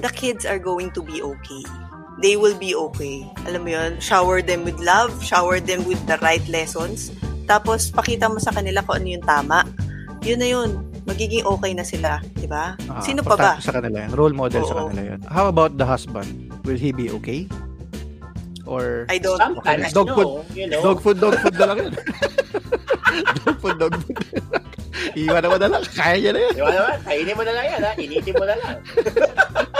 the kids are going to be okay. They will be okay. Alam mo yun? Shower them with love, shower them with the right lessons. Tapos, pakita mo sa kanila kung ano yung tama. Yun na yun. Magiging okay na sila. Di ba? Ah, Sino pa ba? Sa kanila yan. Role model sa Oo. kanila yun. How about the husband? Will he be okay? Or I don't Sometimes, Dog no, food. you know. dog food, dog food na lang yun. dog food, dog food. Iwan naman na lang. Kaya niya na yun. Di ba naman? Kainin mo na lang yan, ha? Initin mo na lang.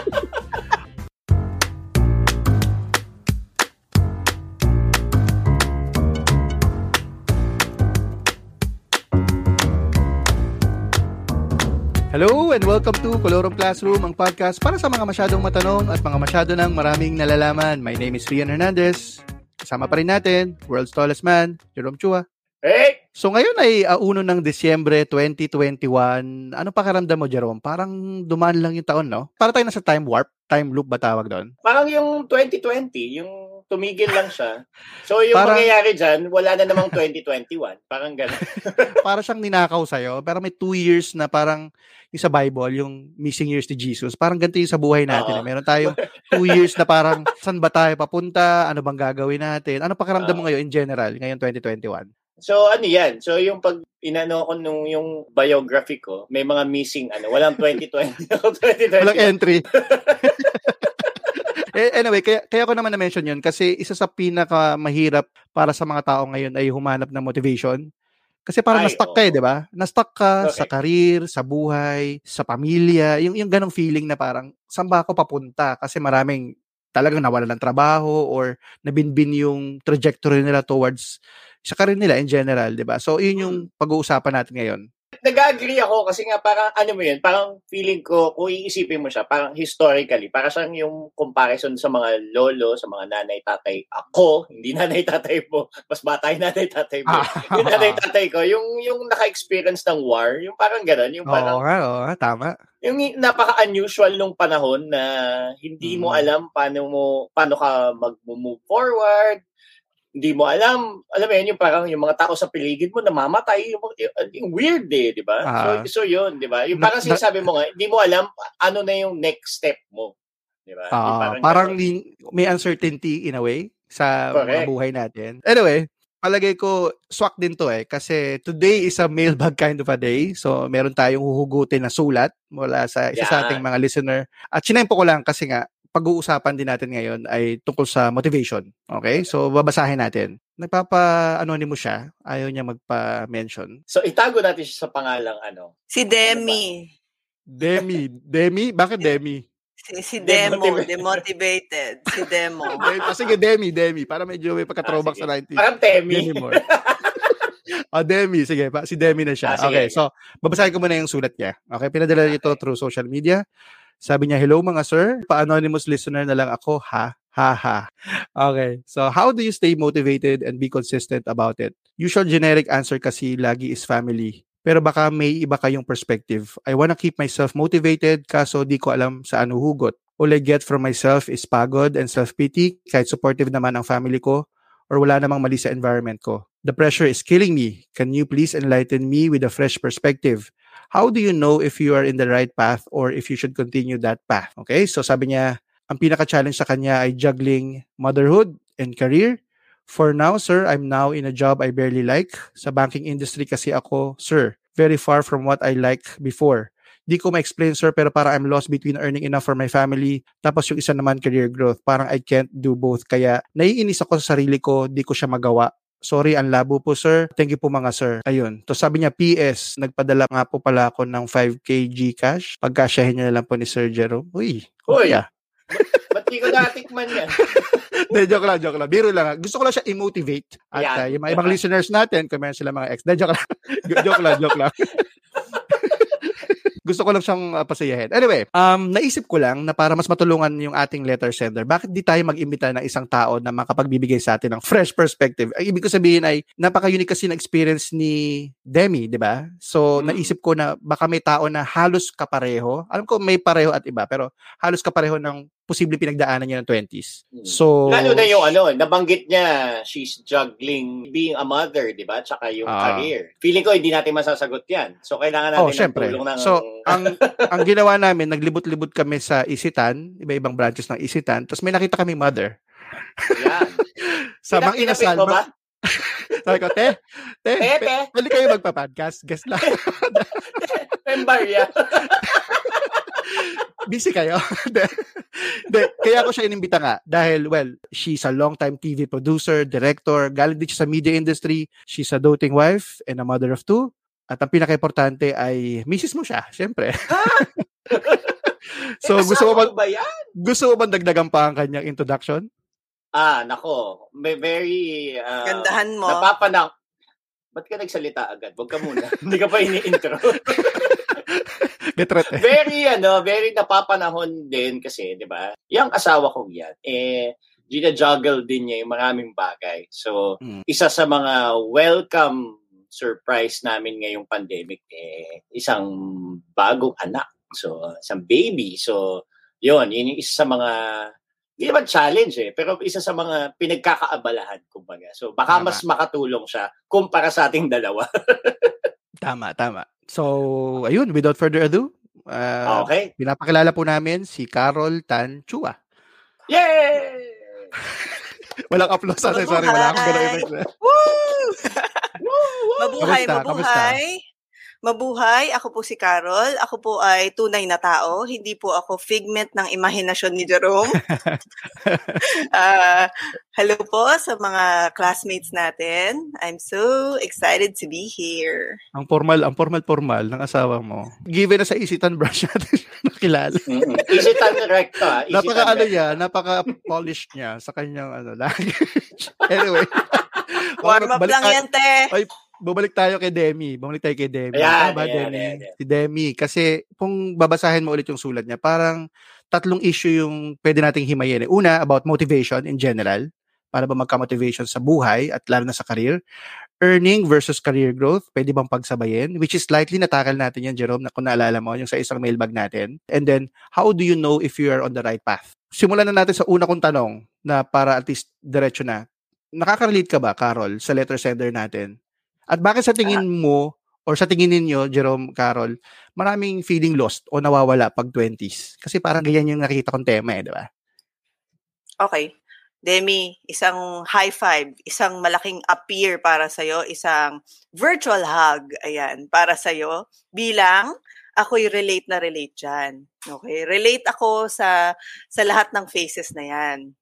Hello and welcome to Colorong Classroom, ang podcast para sa mga masyadong matanong at mga masyado ng maraming nalalaman. My name is Rian Hernandez. Kasama pa rin natin, world's tallest man, Jerome Chua. Hey! So ngayon ay uh, 1 ng Disyembre 2021. Ano pakiramdam mo, Jerome? Parang dumaan lang yung taon, no? Para tayo nasa time warp. Time loop ba tawag doon? Parang yung 2020, yung tumigil lang siya. So yung Parang- mangyayari dyan, wala na namang 2021. Parang gano'n. para siyang ninakaw sa'yo, pero may two years na parang yung sa Bible, yung missing years ni Jesus, parang ganito yung sa buhay natin. Oo. eh. Meron tayong two years na parang saan ba tayo papunta, ano bang gagawin natin, ano pakiramdam mo ngayon in general, ngayon 2021? So ano yan? So yung pag inano ko nung yung biography ko, may mga missing ano, walang 2020. 2020. Walang entry. Eh, anyway, kaya, kaya ko naman na-mention yun kasi isa sa pinaka mahirap para sa mga tao ngayon ay humanap ng motivation. Kasi parang Ay, na-stuck ka eh, oo. di ba? Na-stuck ka Okay. sa career, sa buhay, sa pamilya. Yung, yung ganong feeling na parang, saan ba ako papunta? Kasi maraming talagang nawala ng trabaho or nabinbin yung trajectory nila towards sa career nila in general, di ba? So, yun yung pag-uusapan natin ngayon. Nag-agree ako kasi nga parang ano mo yun, parang feeling ko, kung iisipin mo siya, parang historically, para siyang yung comparison sa mga lolo, sa mga nanay, tatay. Ako, hindi nanay, tatay mo. Mas bata yung nanay, tatay mo. yung nanay, tatay ko, yung, yung naka-experience ng war, yung parang gano'n, yung Oo parang, nga, oo nga, tama. yung napaka-unusual nung panahon na hindi mo Mm. alam paano mo, paano ka mag-move forward, hindi mo alam, alam mo yun, yung parang yung mga tao sa paligid mo namamatay, yung, yung, yung weird eh, di ba? Ah. so, so yun, di ba? Yung parang na- sinasabi mo nga, hindi mo alam ano na yung next step mo. Di ba? Yung Ah, parang ganun. li- may uncertainty in a way sa mga buhay natin. Anyway, palagay ko swak din to eh kasi today is a mailbag kind of a day. So meron tayong huhugutin na sulat mula sa isa sa Yan. ating mga listener. At sinempo ko lang kasi nga pag-uusapan din natin ngayon ay tungkol sa motivation. Okay? So babasahin natin. Nagpapa-anonymous siya. Ayaw niya magpa-mention. So, itago natin siya sa pangalang ano. Si Demi. Demi. Demi? Bakit Demi? Si, si Demo, Demotivated. demotivated. Si Demo. Demi. Ah, sige, Demi, Demi. Para medyo may pagka-throwback Ah, sa sige. 90s. Parang Temi. Demi Moore. Ah, Demi. Sige, pa, si Demi na siya. Ah, sige. okay, so, babasahin ko muna yung sulat niya. Okay, pinadala ito through social media. Sabi niya, hello mga sir, pa-anonymous listener na lang ako, ha? Ha ha. Okay, so how do you stay motivated and be consistent about it? Usual generic answer kasi lagi is family. Pero baka may iba kayong perspective. I wanna keep myself motivated kaso di ko alam saan huhugot. All I get from myself is pagod and self-pity kahit supportive naman ang family ko or wala namang mali sa environment ko. The pressure is killing me. Can you please enlighten me with a fresh perspective? How do you know if you are in the right path or if you should continue that path? Okay, so sabi niya, ang pinaka-challenge sa kanya ay juggling motherhood and career. For now, sir, I'm now in a job I barely like. Sa banking industry kasi ako, sir, very far from what I like before. Di ko ma-explain, sir, pero para I'm lost between earning enough for my family, tapos yung isa naman career growth. Parang I can't do both. Kaya naiinis ako sa sarili ko, di ko siya magawa. Sorry, ang labo po, sir. Thank you po mga sir. Ayun. To sabi niya, PS, nagpadala nga po pala ako ng 5K Gcash. Pagkasyahin niya na lang po ni Sir Jerome. Uy, Uy. ah. Ba't di ko natikman yan? De, joke lang, joke lang. Biro lang. Gusto ko lang siya i-motivate. At Yan. ah, yung mga ibang listeners natin, kung meron sila mga ex. De, joke lang. joke lang, joke lang. Gusto ko lang siyang uh, pasayahin. Anyway, um, naisip ko lang na para mas matulungan yung ating letter sender, bakit di tayo mag-imbita ng isang tao na makapagbibigay sa atin ng fresh perspective? Ay, ibig ko sabihin ay, napaka-unique kasi ng experience ni Demi, di ba? So, Mm. naisip ko na baka may tao na halos kapareho. Alam ko may pareho at iba, pero halos kapareho ng posible pinagdaanan niya ng 20s. Hmm. So, Lalo na yung ano, nabanggit niya, she's juggling being a mother, di ba? Tsaka yung Ah. career. Feeling ko, hindi natin masasagot yan. So, kailangan natin Oh, ng syempre. tulong ng... So, ang ang ginawa namin, naglibot-libot kami sa Isitan, iba-ibang branches ng Isitan, tapos may nakita kami mother. yan. Sa Pinapit Inasal. ba? Sabi ko, te, te, pe- pwede kayo magpa-podcast? Guest lang. Pembarya. Busy kayo? De, de, kaya ko siya inimbita nga dahil, well, she's a long-time TV producer, director, galing din siya sa media industry. She's a doting wife and a mother of two. At ang pinaka-importante ay misis mo siya, syempre. so, Eh, gusto mo ba, ba yan? gusto mo ba dagdagan pa ang kanyang introduction? Ah, nako. May very... ah, Gandahan mo. Napapanang... Ba't ka nagsalita agad? Huwag ka muna. Hindi ka pa ini-intro. Getret eh. very, ano, very napapanahon din kasi, di ba? Yung asawa kong yan, eh, gina-juggle din niya yung maraming bagay. So, Mm. isa sa mga welcome surprise namin ngayong pandemic, eh, isang bagong anak. So, isang baby. So, yun, yun yung isa sa mga, hindi naman challenge eh, pero isa sa mga pinagkakaabalahan, kumbaga. So, baka Tama. mas makatulong siya kumpara sa ating dalawa. Tama, tama. So, ayun, without further ado, uh, okay? pinapakilala po namin si Carol Tan Chua. Yay! Walang applause. Sorry, sorry. Wala akong ganun effect. Woo! Woo! Mabuhay, Kamusta? mabuhay. Mabuhay, ako po si Carol. Ako po ay tunay na tao. Hindi po ako figment ng imahinasyon ni Jerome. Ah, hello po sa mga classmates natin. I'm so excited to be here. Ang formal, ang formal-formal ng asawa mo. Given na sa Isitan brush natin nakilala. Mm-mm. Isitan ah. Isitan Napaka ano recto. niya, napaka-polished niya sa kanyang ano, language. anyway. Warm up lang yan, te. Bumalik tayo kay Demi. Bumalik tayo kay Demi. Ayan, Tama ayan, Demi? ayan, ayan. Si Demi. Kasi kung babasahin mo ulit yung sulat niya, parang tatlong issue yung pwede nating himayin. Una, about motivation in general. Para ba magka-motivation sa buhay at lalo na sa career. Earning versus career growth, pwede bang pagsabayin? Which is likely natakal natin yan, Jerome, na kung naalala mo, yung sa isang mailbag natin. And then, how do you know if you are on the right path? Simulan na natin sa una kong tanong na para at least diretso na. Nakaka-relate ka ba, Carol, sa letter sender natin? At bakit sa tingin mo or sa tingin ninyo, Jerome, Carol, maraming feeling lost o nawawala pag 20s? Kasi parang ganyan yung nakikita kong tema eh, di ba? Okay. Demi, isang high five, isang malaking appear para sa'yo, isang virtual hug, ayan, para sa'yo, bilang ako'y relate na relate dyan. Okay? Relate ako sa, sa lahat ng faces na yan.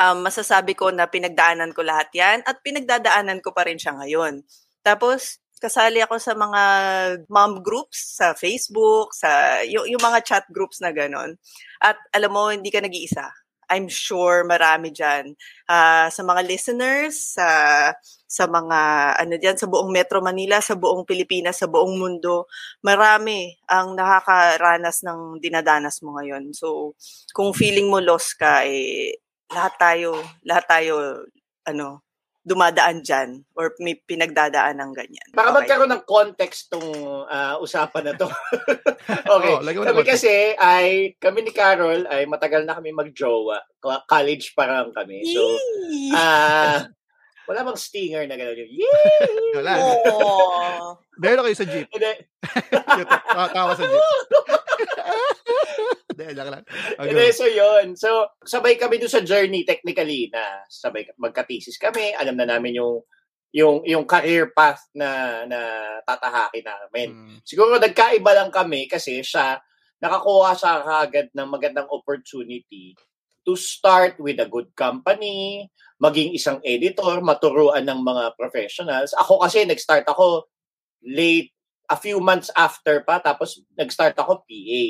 Um, masasabi ko na pinagdaanan ko lahat yan at pinagdadaanan ko pa rin siya ngayon. Tapos, kasali ako sa mga mom groups sa Facebook, sa yung, yung mga chat groups na ganon. At alam mo, hindi ka nag-iisa. I'm sure marami dyan. Ah, sa mga listeners, sa sa mga ano diyan sa buong Metro Manila, sa buong Pilipinas, sa buong mundo, marami ang nakakaranas ng dinadanas mo ngayon. So, kung feeling mo lost ka eh lahat tayo, lahat tayo ano, dumadaan dyan or may pinagdadaan ng ganyan. Baka Okay. magkaroon ng context tong ah, usapan na to. okay. Mo ng kami kasi ay, kami ni Carol ay matagal na kami magjowa. College pa lang kami. So, ah, wala bang stinger na gano'n yung, yay! Wala. Oo. Meron kayo sa jeep. Tawa sa jeep. Hindi, joke lang. Okay. Hindi, so yun. So, sabay kami doon sa journey technically na sabay magka-thesis kami. Alam na namin yung yung yung career path na na tatahakin namin. Mm. Siguro nagkaiba lang kami kasi siya nakakuha sa kagad ng magandang opportunity to start with a good company, maging isang editor, maturuan ng mga professionals. Ako kasi nag-start ako late, a few months after pa, tapos nag-start ako PA.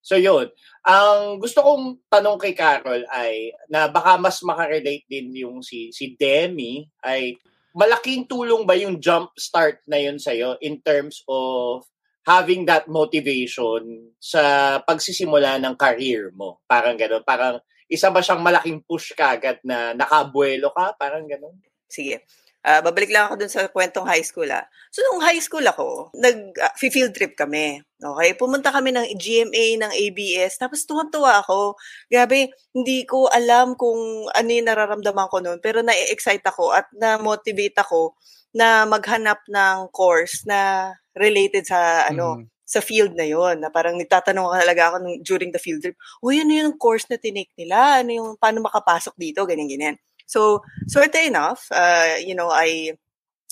So yun, ang gusto kong tanong kay Carol ay na baka mas makarelate din yung si si Demi ay malaking tulong ba yung jump start na yun sa'yo in terms of having that motivation sa pagsisimula ng career mo? Parang gano'n. Parang isa ba siyang malaking push kagad na nakabuelo ka? Parang gano'n. Sige. Ah, babalik lang ako dun sa kwentong high school ah. So nung high school ako, nag ah, field trip kami. Okay, pumunta kami ng GMA, ng ABS, tapos tuwang-tuwa ako. Grabe, hindi ko alam kung ano yung nararamdaman ko noon, pero na-excite ako at na-motivate ako na maghanap ng course na related sa ano, Mhm. sa field na yon na parang nagtatanong talaga ako nung, during the field trip, uy, ano yung course na tinake nila? Ano yung, paano makapasok dito? Ganyan, ganyan. So, sort enough, uh, you know, I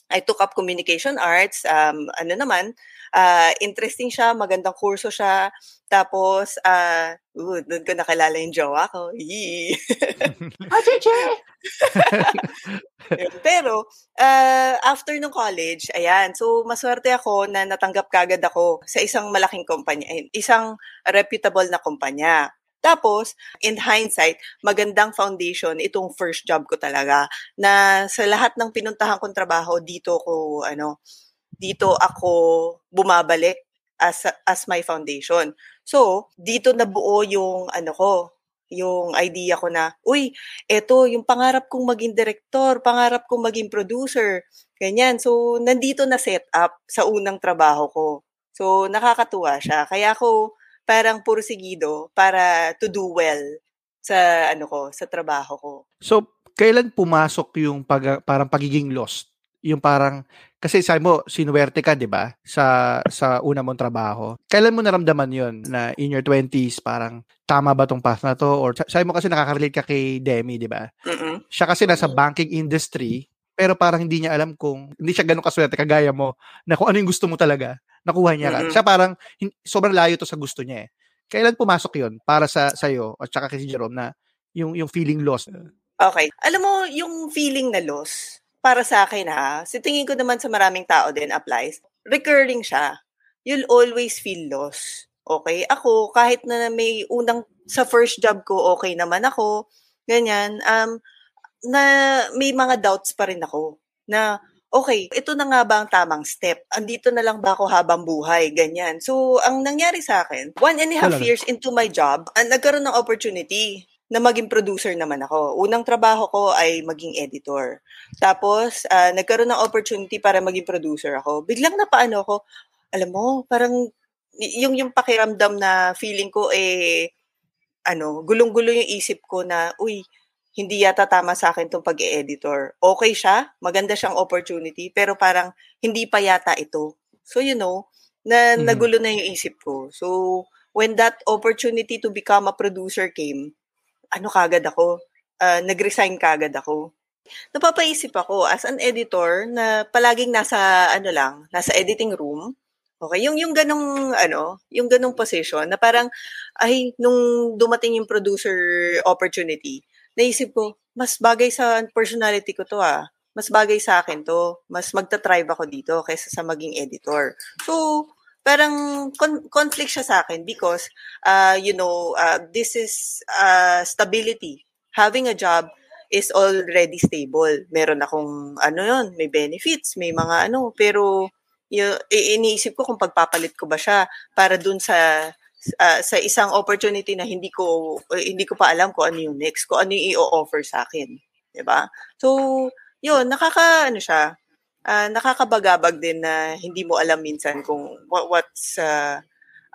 I took up communication arts. Um, ano naman, uh, interesting siya, magandang kurso siya. Tapos, uh, uh, doon ko nakilala yung jowa ko. Yee. Yun. Pero, uh, after ng college, ayan, so maswerte ako na natanggap kagad ako sa isang malaking kumpanya, isang reputable na kumpanya. Tapos, in hindsight, magandang foundation itong first job ko talaga na sa lahat ng pinuntahan kong trabaho, dito ko, ano, dito ako bumabalik as, as my foundation. So, dito nabuo yung, ano ko, yung idea ko na, uy, eto, yung pangarap kong maging director, pangarap kong maging producer, ganyan. So, nandito na set up sa unang trabaho ko. So, nakakatuwa siya. Kaya ako, parang pursigido para to do well sa ano ko, sa trabaho ko. So, kailan pumasok yung pag, parang pagiging lost? Yung parang, kasi sabi mo, sinuwerte ka, di ba? Sa, sa una mong trabaho. Kailan mo naramdaman yon na in your 20s, parang, tama ba tong path na to? Or sabi mo kasi nakaka-relate ka kay Demi, di ba? Siya kasi nasa banking industry, pero parang hindi niya alam kung, hindi siya ganun kaswerte kagaya mo, na kung ano yung gusto mo talaga, nakuha niya ka. Mm-mm. Siya parang, sobrang layo to sa gusto niya eh. Kailan pumasok yon para sa sa'yo, at saka kay si Jerome, na yung, yung feeling lost? Okay. Alam mo, yung feeling na loss, para sa akin ha, si tingin ko naman sa maraming tao din applies, recurring siya. You'll always feel loss. Okay? Ako, kahit na may unang, sa first job ko, okay naman ako, ganyan, um, na may mga doubts pa rin ako na okay, ito na nga ba ang tamang step? Andito na lang ba ako habang buhay? Ganyan. So, ang nangyari sa akin, one and a half Talaga? years into my job, ah, nagkaroon ng opportunity na maging producer naman ako. Unang trabaho ko ay maging editor. Tapos, ah, nagkaroon ng opportunity para maging producer ako. Biglang napaano ako, alam mo, parang yung yung pakiramdam na feeling ko eh ano, gulong-gulo yung isip ko na, uy, hindi yata tama sa akin tong pag-editor. Okay siya, maganda siyang opportunity, pero parang hindi pa yata ito. So, you know, na Mhm. nagulo na yung isip ko. So, when that opportunity to become a producer came, ano kagad ako? Ah, nag-resign kagad ako. Napapaisip ako as an editor na palaging nasa ano lang, nasa editing room. Okay, yung yung ganong ano, yung ganong position na parang ay nung dumating yung producer opportunity, naisip ko, mas bagay sa personality ko to ah. Mas bagay sa akin to. Mas magta-thrive ako dito kaysa sa maging editor. So, parang con- conflict siya sa akin because, uh, you know, uh, this is uh, stability. Having a job is already stable. Meron akong, ano yon may benefits, may mga ano, pero yung, iniisip ko kung pagpapalit ko ba siya para dun sa ah, sa isang opportunity na hindi ko eh, hindi ko pa alam kung ano yung next, kung ano yung i-offer sa akin, 'di ba? So, 'yun, nakaka ano siya, ah, nakakabagabag din na hindi mo alam minsan kung what, what's ah,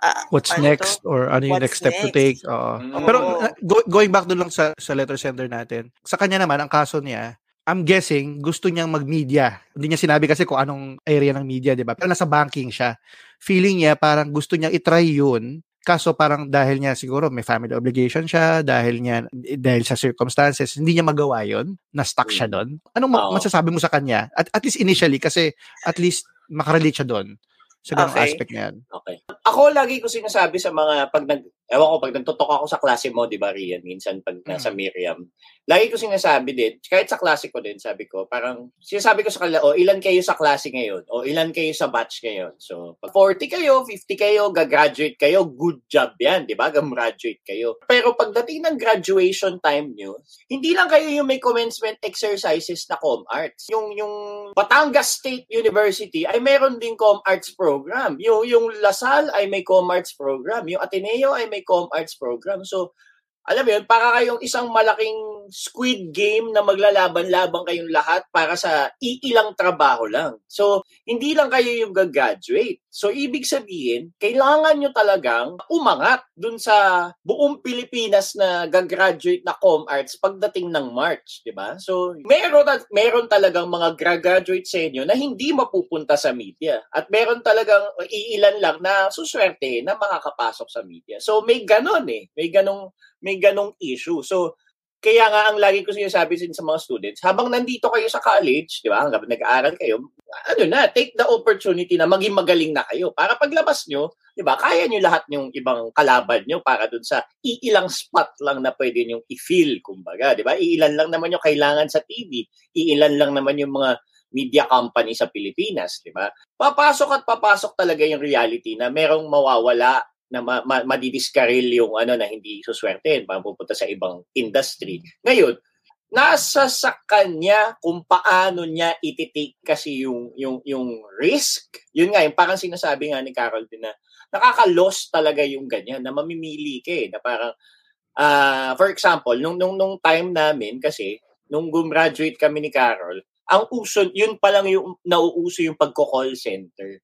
ah, What's ano to? next? Or ano yung What's next step to take? Oo. Mm. Pero uh, go- going back doon lang sa, sa letter sender natin, sa kanya naman, ang kaso niya, I'm guessing, gusto niyang mag-media. Hindi niya sinabi kasi kung anong area ng media, di ba? Pero nasa banking siya. Feeling niya, parang gusto niyang itry yun. Kaso parang dahil niya siguro may family obligation siya, dahil niya, dahil sa circumstances, hindi niya magawa yun. Na-stuck siya doon. Anong ma- masasabi mo sa kanya? At, at least initially, kasi at least makarelate siya doon sa ganong Okay. aspect na yan. Okay. Ako lagi ko sinasabi sa mga pag nag ewan ko pag nagtutok ako sa klase mo, 'di ba, Rian, minsan pag nasa Miriam. Lagi ko sinasabi din, kahit sa klase ko din, sabi ko, parang sinasabi ko sa kanila, o ilan kayo sa klase ngayon? O ilan kayo sa batch ngayon? So, pag 40 kayo, 50 kayo, gagraduate kayo, good job 'yan, 'di ba? Gagraduate kayo. Pero pagdating ng graduation time nyo, hindi lang kayo yung may commencement exercises na com arts. Yung yung Batangas State University ay meron din com arts program. Yung yung Lasal ay may com arts program. Yung Ateneo ay may com arts program. So alam mo yun, para kayong isang malaking squid game na maglalaban-laban kayong lahat para sa iilang trabaho lang. So, hindi lang kayo yung gagraduate. So, ibig sabihin, kailangan nyo talagang umangat dun sa buong Pilipinas na gagraduate na com arts pagdating ng March, di ba? So, meron, meron talagang mga graduate sa inyo na hindi mapupunta sa media. At meron talagang iilan lang na suswerte na makakapasok sa media. So, may ganon eh. May ganong may ganong issue. So, kaya nga ang lagi ko sinasabi sin sa mga students, habang nandito kayo sa college, di ba, hanggang nag-aaral kayo, ano na, take the opportunity na maging magaling na kayo. Para paglabas nyo, di ba, kaya nyo lahat yung ibang kalaban nyo para dun sa iilang spot lang na pwede nyo i-fill, kumbaga, di ba? Iilan lang naman yung kailangan sa TV, iilan lang naman yung mga media company sa Pilipinas, di ba? Papasok at papasok talaga yung reality na merong mawawala na ma- ma- madidiskaril yung ano na hindi suswerte para pupunta sa ibang industry. Ngayon, nasa sa kanya kung paano niya ititake kasi yung yung yung risk. Yun nga, yung parang sinasabi nga ni Carol din na nakaka-loss talaga yung ganyan na mamimili ka eh, na parang uh, for example, nung nung nung time namin kasi nung gumraduate kami ni Carol, ang uso yun pa lang yung nauuso yung pagko-call center.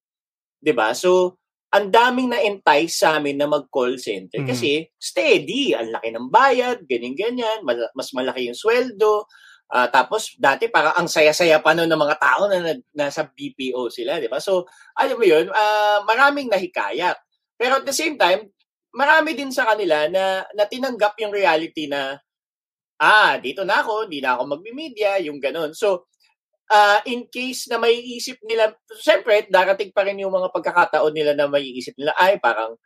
'Di ba? So ang daming na-entice sa amin na mag-call center mm-hmm. kasi steady, ang laki ng bayad, ganyan-ganyan, mas malaki yung sweldo. Uh, tapos dati parang ang saya-saya pa noon ng mga tao na, na nasa BPO sila, di ba? So, alam mo yun, uh, maraming nahikayat. Pero at the same time, marami din sa kanila na, na tinanggap yung reality na ah, dito na ako, hindi na ako magmi-media, yung ganun. So, uh, in case na may isip nila, siyempre, darating pa rin yung mga pagkakataon nila na may isip nila, ay, parang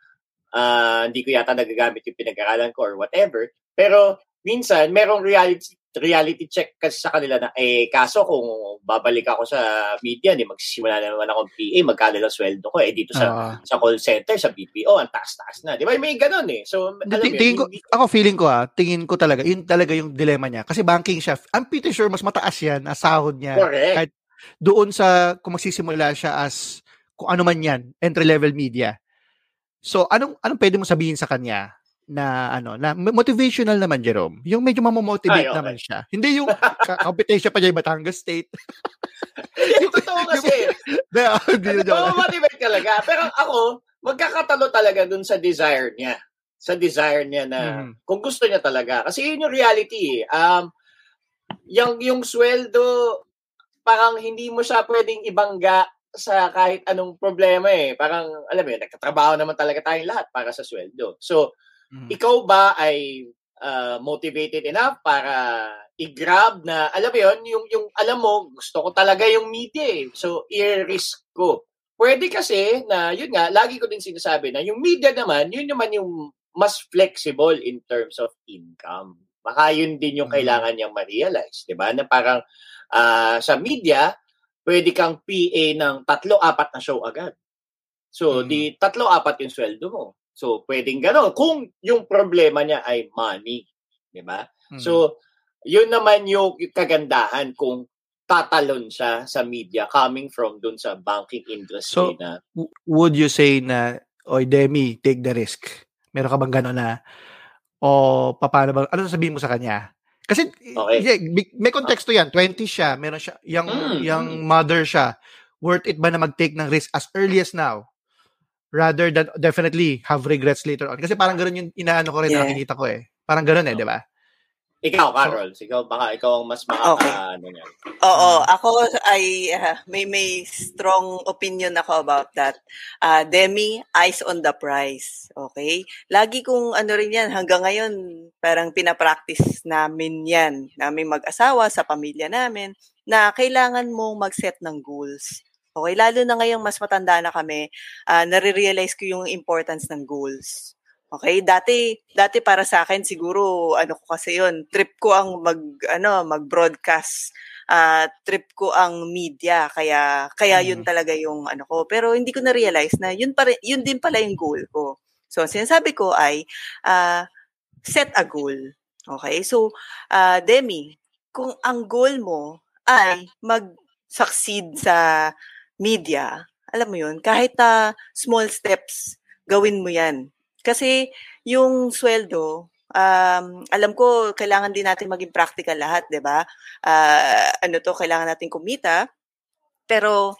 uh, hindi ko yata nagagamit yung pinag-aralan ko or whatever. Pero minsan, merong reality reality check kasi sa kanila na, eh, kaso kung babalik ako sa media, di magsisimula na naman akong PA, magkano lang sweldo ko, eh, dito sa uh, sa call center, sa BPO, ang taas-taas na. Di ba? May ganun eh. So, alam t- tingin ko, ako feeling ko ah, tingin ko talaga, yun talaga yung dilemma niya. Kasi banking chef, I'm pretty sure mas mataas yan, ang sahod niya. Correct. Kahit doon sa, kung magsisimula siya as, kung ano man yan, entry-level media. So, anong, anong pwede mo sabihin sa kanya? Na ano na motivational naman Jerome. Yung medyo mamomotivate Ay, okay. naman siya. Hindi yung competition pa dyan Batangas State. yung totoo kasi. Hindi na motivate talaga. Pero ako, magkakatalo talaga dun sa desire niya. Sa desire niya na mm. kung gusto niya talaga. Kasi yun yung reality. Eh. Um, yung, yung sweldo, parang hindi mo siya pwedeng ibangga sa kahit anong problema eh. Parang, alam mo yun, nagtatrabaho naman talaga tayong lahat para sa sweldo. So, Mm-hmm. Ikaw ba ay uh, motivated enough para i-grab na, alam mo yun, yung, yung alam mo, gusto ko talaga yung media eh. So, i-risk ko. Pwede kasi na, yun nga, lagi ko din sinasabi na yung media naman, yun naman yung mas flexible in terms of income. Baka yun din yung mm-hmm. kailangan niyang ma-realize, di ba? Na parang uh, sa media, pwede kang PA ng tatlo, apat na show agad. So, mm-hmm. di tatlo, apat yung sweldo mo. So, pwedeng gano'n. Kung yung problema niya ay money. Di ba? Mm-hmm. So, yun naman yung kagandahan kung tatalon siya sa media coming from dun sa banking industry so, na. W- would you say na, oy Demi, take the risk? Meron ka bang gano'n na, o paano ba, ano sabihin mo sa kanya? Kasi, okay. yeah, may konteksto yan. 20 siya, meron siya, yung, mm. yung mother siya. Worth it ba na mag-take ng risk as early as now? Rather than definitely have regrets later on. Kasi parang ganoon yung inaano ko rin yeah. nakikita ko eh. Parang ganoon eh, di ba? Ikaw, Carol, so, ikaw baka ikaw ang mas makaka okay. ano niyan. Oo, uh, ako ay uh, may may strong opinion ako about that. Uh, Demi, eyes on the prize. Okay? Lagi kong ano rin 'yan hanggang ngayon, parang pinapractice namin 'yan, namin mag-asawa sa pamilya namin na kailangan mong mag-set ng goals. Okay, lalo na ngayong mas matanda na kami, uh, nare-realize ko yung importance ng goals. Okay, dati dati para sa akin siguro ano ko kasi yon, trip ko ang mag ano, mag-broadcast. Uh, trip ko ang media kaya kaya yun mm. talaga yung ano ko pero hindi ko na realize na yun pa yun din pala yung goal ko. So sinasabi ko ay uh, set a goal. Okay? So uh, Demi, kung ang goal mo ay mag-succeed sa media, alam mo yun, kahit na uh, small steps, gawin mo yan. Kasi yung sweldo, um, alam ko, kailangan din natin maging practical lahat, di ba? Uh, ano to, kailangan natin kumita. Pero,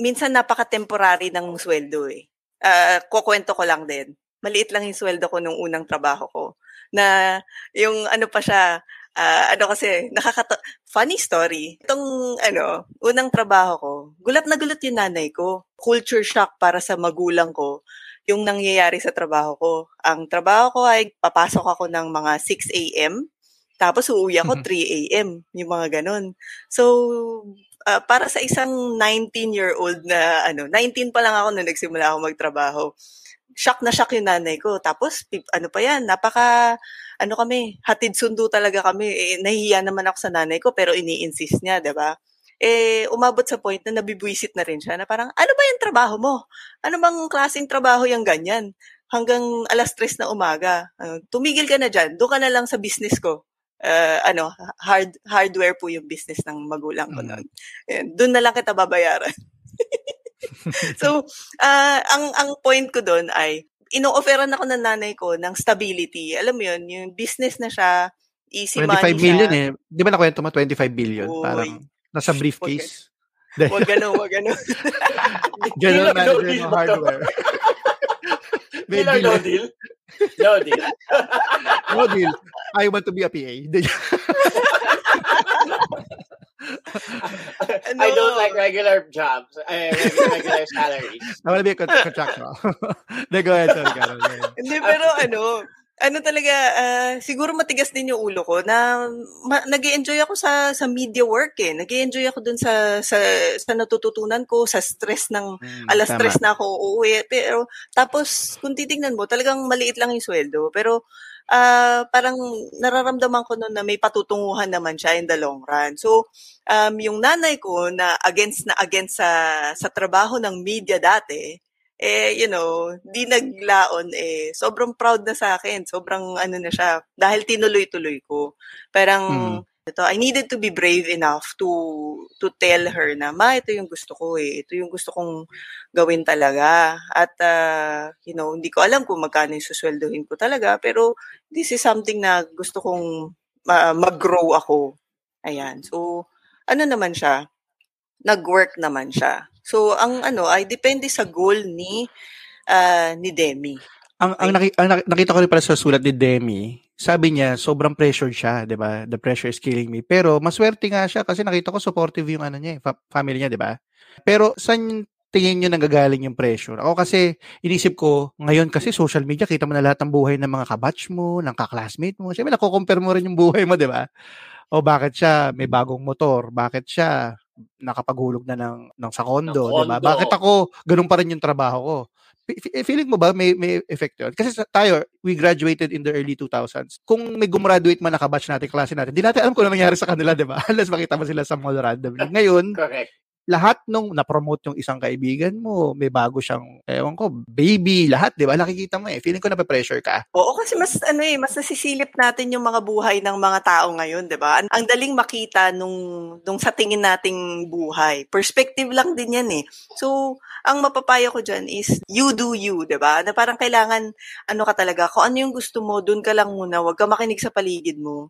minsan napaka-temporary ng sweldo eh. Uh, kukwento ko lang din. Maliit lang yung sweldo ko nung unang trabaho ko. Na yung ano pa siya, uh, ano kasi, nakakata... Funny story. Itong, ano, unang trabaho ko, gulat na gulat yung nanay ko. Culture shock para sa magulang ko yung nangyayari sa trabaho ko. Ang trabaho ko ay papasok ako ng mga 6 a.m. Tapos uuwi ako 3 a.m. Yung mga ganun. So, uh, para sa isang 19-year-old na, ano, 19 pa lang ako nung nagsimula ako magtrabaho. Shock na shock yung nanay ko. Tapos, ano pa yan, napaka, ano kami, hatid sundo talaga kami. Eh, nahihiya naman ako sa nanay ko, pero ini-insist niya, di ba? eh, umabot sa point na nabibwisit na rin siya na parang, ano ba yung trabaho mo? Ano bang klaseng trabaho yung ganyan? Hanggang alas tres na umaga. Uh, tumigil ka na dyan. Doon ka na lang sa business ko. Uh, ano, hard hardware po yung business ng magulang ko mm. noon. Doon na lang kita babayaran. so, uh, ang ang point ko doon ay ino-offeran ako ng nanay ko ng stability. Alam mo yun, yung business na siya, easy 25 money million siya. eh. Di ba nakwento mo 25 billion? Oy. Parang Nasa briefcase. Wag ganun, wag ganun. General manager ng hardware. May deal. No deal? No deal. no deal. I want to be a PA. no. I don't like regular jobs. Uh, regular, regular salaries. I want to be a contractual. go ahead, sorry, Carol. Hindi, pero ano, ano talaga, uh, siguro matigas din yung ulo ko na ma- nag enjoy ako sa sa media work eh. nag enjoy ako dun sa, sa sa natututunan ko, sa stress ng mm, alas tama. stress na ako uuwi. Pero tapos kung titingnan mo, talagang maliit lang yung sweldo. Pero uh, parang nararamdaman ko noon na may patutunguhan naman siya in the long run. So, um, yung nanay ko na against na against sa sa trabaho ng media dati, eh, you know, di naglaon eh. Sobrang proud na sa akin. Sobrang ano na siya. Dahil tinuloy-tuloy ko. Parang, mm. ito, I needed to be brave enough to to tell her na, ma, ito yung gusto ko eh. Ito yung gusto kong gawin talaga. At, uh, you know, hindi ko alam kung magkano yung susweldohin ko talaga. Pero, this is something na gusto kong uh, mag-grow ako. Ayan. So, ano naman siya? Nag-work naman siya. So ang ano ay depende sa goal ni uh, ni Demi. Ang ang, naki, ang nakita ko rin pala sa sulat ni Demi, sabi niya sobrang pressured siya, 'di ba? The pressure is killing me. Pero maswerte nga siya kasi nakita ko supportive yung ano niya, eh, fa- family niya, 'di ba? Pero saan tingin niyo nanggagaling yung pressure? Ako kasi inisip ko, ngayon kasi social media, kita mo na lahat ng buhay ng mga kabatch mo, ng kaklasmate mo. Siyempre, nako-compare mo rin yung buhay mo, di ba? O bakit siya may bagong motor? Bakit siya nakapaghulog na ng, ng sa kondo, di ba? Bakit ako, ganun pa rin yung trabaho ko? Eh, feeling mo ba may may effect yun? Kasi tayo, we graduated in the early 2000s. Kung may gumraduate man nakabatch natin, klase natin, di natin alam kung ano nangyari sa kanila, di ba? Unless makita mo sila sa mall randomly. Ngayon, Correct lahat nung na-promote yung isang kaibigan mo, may bago siyang, ewan ko, baby, lahat, di ba? Nakikita mo eh. Feeling ko na-pressure ka. Oo, kasi mas, ano eh, mas nasisilip natin yung mga buhay ng mga tao ngayon, di ba? Ang, ang daling makita nung, nung sa tingin nating buhay. Perspective lang din yan eh. So, ang mapapayo ko dyan is, you do you, di ba? Na parang kailangan, ano ka talaga, kung ano yung gusto mo, dun ka lang muna, huwag ka makinig sa paligid mo.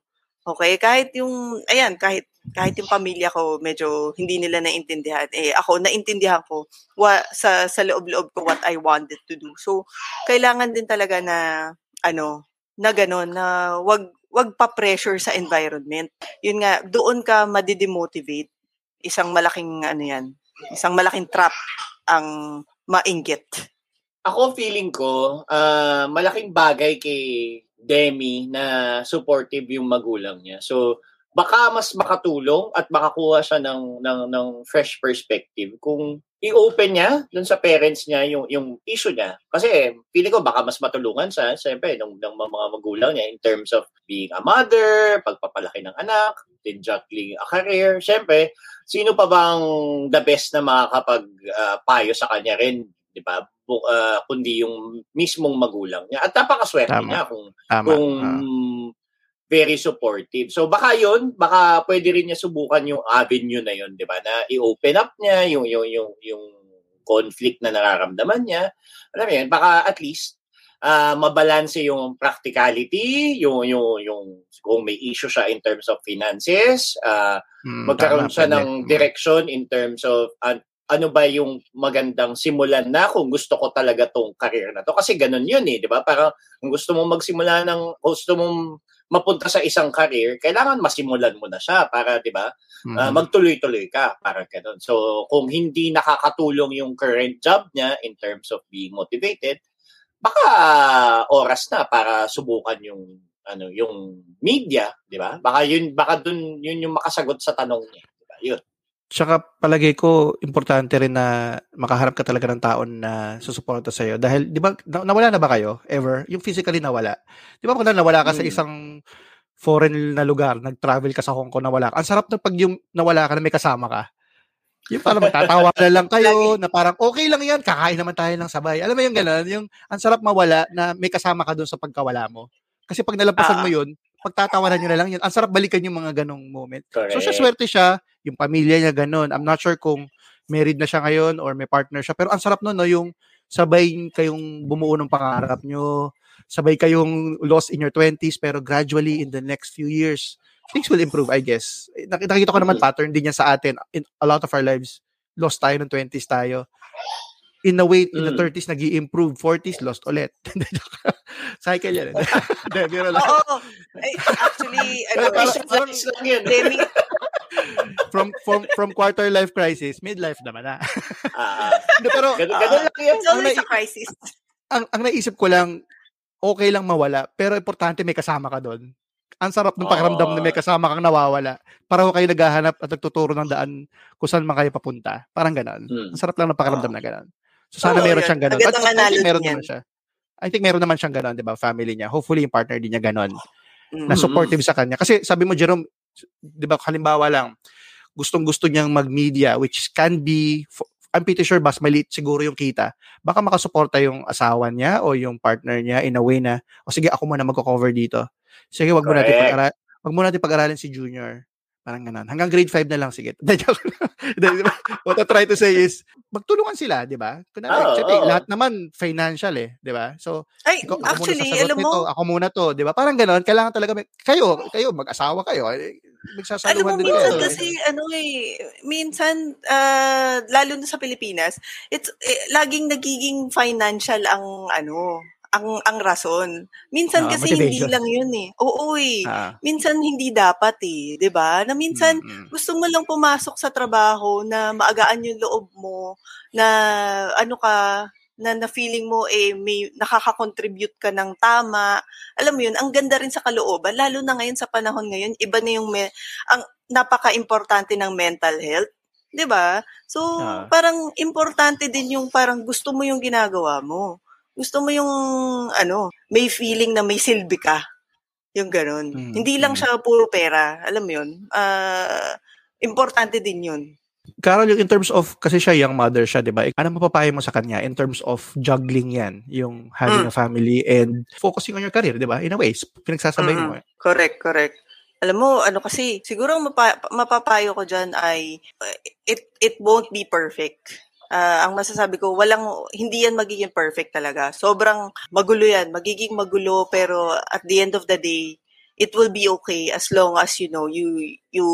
Okay, kahit yung, ayan, kahit kahit yung pamilya ko medyo hindi nila naintindihan. Eh ako naintindihan ko wa, sa sa loob-loob ko what I wanted to do. So kailangan din talaga na ano na gano'n na wag wag pa pressure sa environment. Yun nga doon ka madidemotivate. Isang malaking ano yan isang malaking trap ang mainggit ako feeling ko uh, malaking bagay kay Demi na supportive yung magulang niya. So, baka mas makatulong at makakuha siya ng, ng, ng fresh perspective kung i-open niya dun sa parents niya yung, yung issue niya. Kasi feeling ko baka mas matulungan siya, siyempre, ng, ng mga magulang niya in terms of being a mother, pagpapalaki ng anak, then juggling a career. Siyempre, sino pa bang the best na makakapag-payo uh, sa kanya rin, di ba? Uh, kundi yung mismong magulang niya. At napakaswerte niya kung, Tama. kung uh very supportive. So baka yon, baka pwede rin niya subukan yung avenue na yon, 'di ba? Na i-open up niya yung yung yung yung conflict na nararamdaman niya. Alam mo yan, baka at least uh, mabalanse yung practicality, yung yung yung kung may issue siya in terms of finances, uh, mm, magkaroon tama, siya ng mm. direction in terms of uh, ano ba yung magandang simulan na kung gusto ko talaga tong career na to kasi ganun yun eh, 'di ba? Para kung gusto mo magsimula ng gusto mong mapunta sa isang career, kailangan masimulan mo na siya para 'di ba? Mm-hmm. Uh, magtuloy-tuloy ka para ganun. So kung hindi nakakatulong yung current job niya in terms of being motivated, baka uh, oras na para subukan yung ano yung media, 'di ba? Baka yun baka dun yun yung makasagot sa tanong niya, 'di ba? Yun. Tsaka palagay ko importante rin na makaharap ka talaga ng taon na susuporta sa iyo dahil 'di ba nawala na ba kayo ever? Yung physically nawala. 'Di ba kung nawala ka hmm. sa isang foreign na lugar, nag-travel ka sa Hong Kong nawala ka. Ang sarap na pag yung nawala ka na may kasama ka. Yung parang magtatawa na lang kayo, na parang okay lang yan, kakain naman tayo ng sabay. Alam mo yung gano'n, yung ang sarap mawala na may kasama ka doon sa pagkawala mo. Kasi pag nalampasan uh, mo yun, pagtatawanan nyo na lang yun. Ang sarap balikan yung mga ganong moment. Correct. So siya swerte siya, yung pamilya niya ganun. I'm not sure kung married na siya ngayon or may partner siya. Pero ang sarap nun, no, yung sabay kayong bumuo ng pangarap nyo, sabay kayong lost in your 20s, pero gradually in the next few years, things will improve, I guess. Nakita ko naman pattern din yan sa atin. In a lot of our lives, lost tayo ng 20s tayo. In a way, in the 30s, mm. nag improve 40s, lost ulit. Cycle yan. Hindi, biro lang. Oo. Actually, ano, parang, lang yun. from from from quarter life crisis, midlife naman na. Ah. uh, pero ganun, ganun lang yun. It's always a crisis. Ang, ang naisip ko lang, okay lang mawala, pero importante may kasama ka doon ang sarap ng pakiramdam na may kasama kang nawawala. Para kayo naghahanap at nagtuturo ng daan kung saan man kayo papunta. Parang ganon. Hmm. Ang sarap lang ng pakiramdam oh. na ganon. So sana oh, meron siyang ganon. At, at I think meron naman siya. I think meron naman siyang ganon, di ba? Family niya. Hopefully yung partner din niya ganon. Mm-hmm. Na supportive sa kanya. Kasi sabi mo, Jerome, di ba, halimbawa lang, gustong-gusto niyang mag-media, which can be, I'm pretty sure mas maliit siguro yung kita. Baka makasuporta yung asawa niya o yung partner niya in a way na, o sige, ako muna magko-cover dito. Sige, wag mo natin pag-aralan. Wag mo natin pag-aralin si Junior. Parang ganun. Hanggang grade 5 na lang, sige. What I try to say is, magtulungan sila, di ba? Kunwari, oh, syempre, oh. lahat naman financial eh, di ba? So, Ay, ako, ako actually, alam mo, nito, ako muna to, di ba? Parang ganun, kailangan talaga, may, kayo, kayo, mag-asawa kayo, eh, magsasaluhan din minsan kayo. kasi, ano eh, minsan, uh, lalo na sa Pilipinas, it's, eh, laging nagiging financial ang, ano, ang ang rason. Minsan uh, kasi motivation. hindi lang 'yun eh. Oo eh. Uh, minsan hindi dapat eh, 'di ba? Na minsan mm-hmm. gusto mo lang pumasok sa trabaho na maagaan yung loob mo na ano ka na na feeling mo eh may nakaka-contribute ka ng tama. Alam mo 'yun, ang ganda rin sa kalooban lalo na ngayon sa panahon ngayon, iba na yung me- ang napaka-importante ng mental health. 'di ba? So, uh, parang importante din yung parang gusto mo yung ginagawa mo gusto mo yung, ano, may feeling na may silbi ka. Yung ganun. Mm, Hindi lang mm. siya puro pera. Alam mo yun? Uh, importante din yun. Carol, in terms of, kasi siya young mother siya, di ba? Ano mapapayo mo sa kanya in terms of juggling yan? Yung having mm. a family and focusing on your career, di ba? In a way, pinagsasabay mm-hmm. mo. Eh. Correct, correct. Alam mo, ano kasi, siguro mapa- mapapayo ko dyan ay, it, it won't be perfect uh, ang masasabi ko, walang, hindi yan magiging perfect talaga. Sobrang magulo yan. Magiging magulo, pero at the end of the day, it will be okay as long as, you know, you, you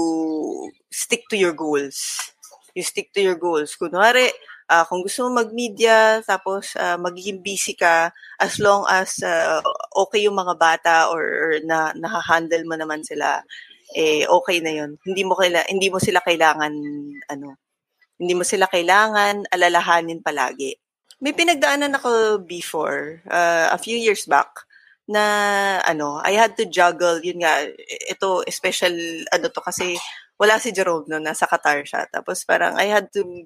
stick to your goals. You stick to your goals. Kunwari, uh, kung gusto mo mag-media, tapos uh, magiging busy ka, as long as uh, okay yung mga bata or, or na, nahahandle mo naman sila, eh okay na yun. Hindi mo kaila, hindi mo sila kailangan ano, hindi mo sila kailangan alalahanin palagi. May pinagdaanan ako before, uh, a few years back, na ano, I had to juggle, yun nga, ito special ano to kasi wala si Jerome no, nasa Qatar siya. Tapos parang I had to